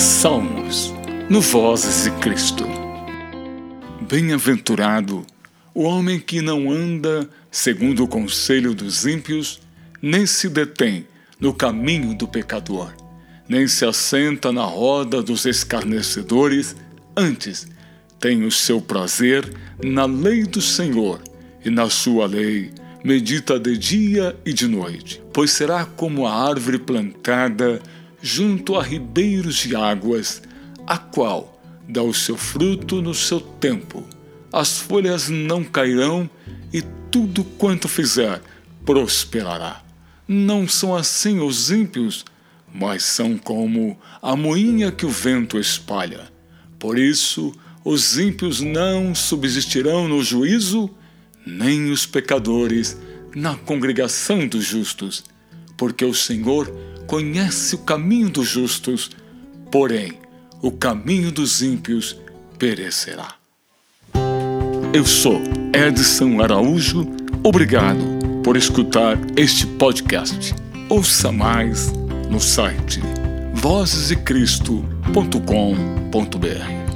Salmos, no Vozes de Cristo. Bem-aventurado o homem que não anda segundo o conselho dos ímpios, nem se detém no caminho do pecador, nem se assenta na roda dos escarnecedores, antes tem o seu prazer na lei do Senhor, e na sua lei medita de dia e de noite, pois será como a árvore plantada junto a ribeiros de águas, a qual dá o seu fruto no seu tempo. As folhas não cairão e tudo quanto fizer prosperará. Não são assim os ímpios, mas são como a moinha que o vento espalha. Por isso, os ímpios não subsistirão no juízo, nem os pecadores na congregação dos justos, porque o Senhor conhece o caminho dos justos, porém o caminho dos ímpios perecerá. Eu sou Edson Araújo, obrigado por escutar este podcast. Ouça mais no site vozesdecristo.com.br.